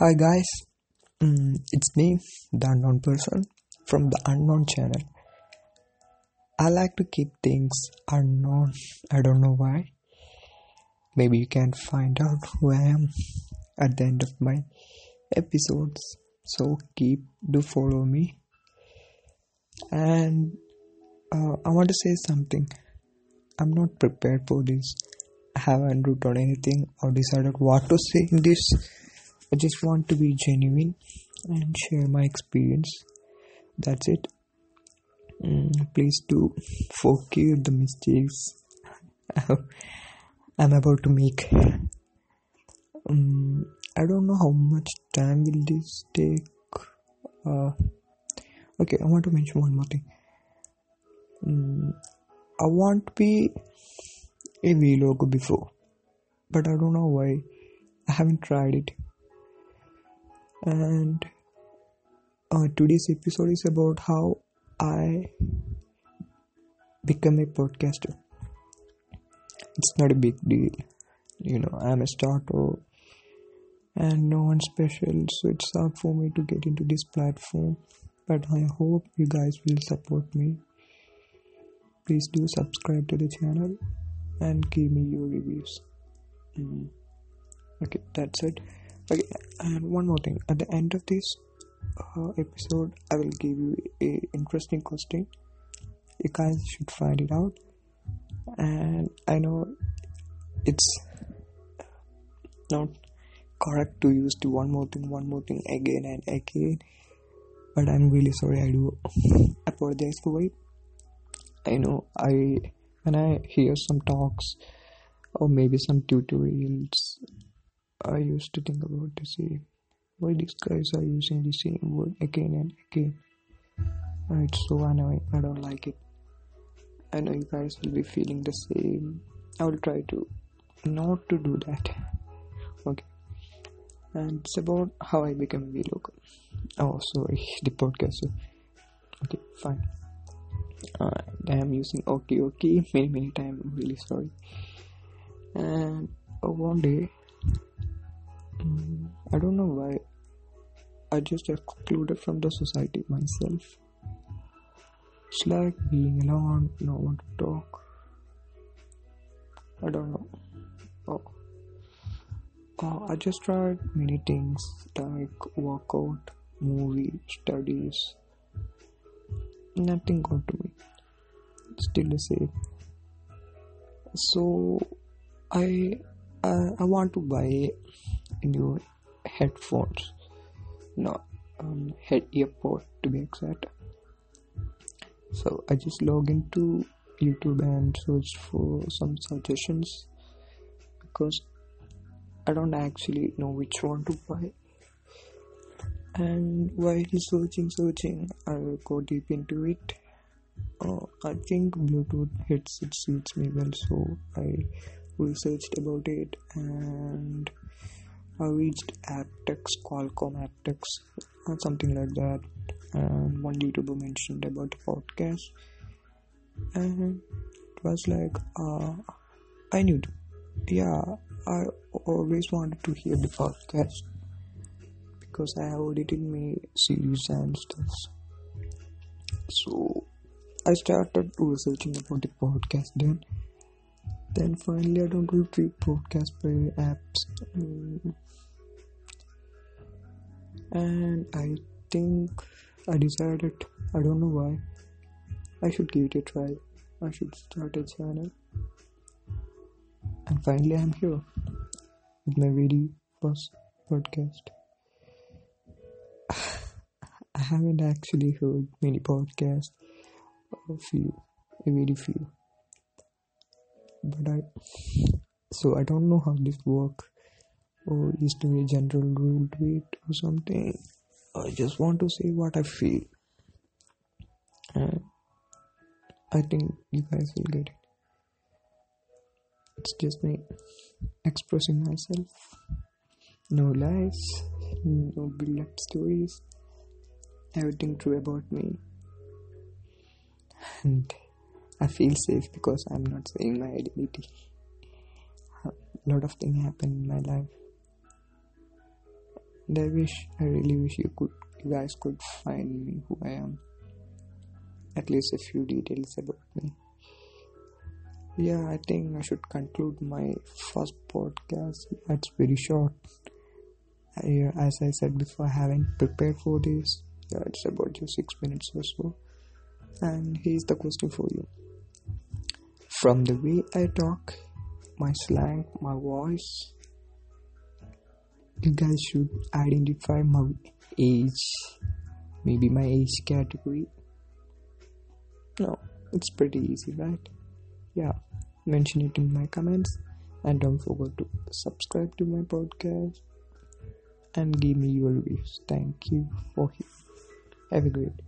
Hi guys, mm, it's me, the unknown person from the unknown channel. I like to keep things unknown. I don't know why. Maybe you can find out who I am at the end of my episodes. So keep do follow me. And uh, I want to say something. I'm not prepared for this. I haven't written anything or decided what to say in this. I just want to be genuine and share my experience. That's it. Mm, please do forgive the mistakes I'm about to make. Um, I don't know how much time will this take. Uh, okay, I want to mention one more thing. Mm, I want to be a vlogger before, but I don't know why. I haven't tried it and uh, today's episode is about how I become a podcaster. It's not a big deal, you know. I'm a starter and no one special, so it's hard for me to get into this platform. But I hope you guys will support me. Please do subscribe to the channel and give me your reviews. Mm. Okay, that's it okay and one more thing. At the end of this uh, episode i will give you a interesting question. You guys should find it out. And i know it's not correct to use the one more thing one more thing again and again but i'm really sorry. I do apologize for it. I know i when i hear some talks or maybe some tutorials I used to think about the same. Why these guys are using the same word again and again? it's so annoying. I don't like it. I know you guys will be feeling the same. I will try to not to do that. Okay. And it's about how I became a vlogger. Oh, sorry, the podcast. Okay, fine. Uh, I am using okay, okay many, many times. I'm really sorry. And uh, one day Mm. I don't know why. I just excluded from the society myself. It's like being alone, no one to talk. I don't know. Oh. oh. I just tried many things like workout, movie, studies. Nothing got to me. Still the same. So I I, I want to buy new headphones. No um, head earpod to be exact. So i just log into youtube and search for some suggestions because i don't actually know which one to buy. And while searching searching i will go deep into it. Uh, i think bluetooth headset suits me well so i researched about it and I reached aptX, Qualcomm aptX, or something like that. And one YouTuber mentioned about the podcast, and it was like, uh, I knew, yeah, I always wanted to hear the podcast because I have audited my series and stuff. So I started researching about the podcast then. Then finally, I don't do three podcast by apps. Mm and I think I decided I don't know why I should give it a try. I should start a channel. And finally I'm here with my very first podcast. I haven't actually heard many podcasts, a few, a very few. But I so I don't know how this work or is there a general rule to it or something? I just want to say what i feel. And i think you guys will get it. It's just me expressing myself. No lies no build up stories. Everything true about me. And i feel safe because i'm not saying my identity a lot of things happen in my life And I wish, I really wish you could, you guys could find me who I am. At least a few details about me. Yeah, I think I should conclude my first podcast. It's very short. I, uh, as I said before, I haven't prepared for this. Yeah, it's about just six minutes or so. And here's the question for you. From the way I talk, my slang, my voice, you guys should identify my age, maybe my age category. No, it's pretty easy, right? Yeah, mention it in my comments and don't forget to subscribe to my podcast and give me your reviews. Thank you for Have a great.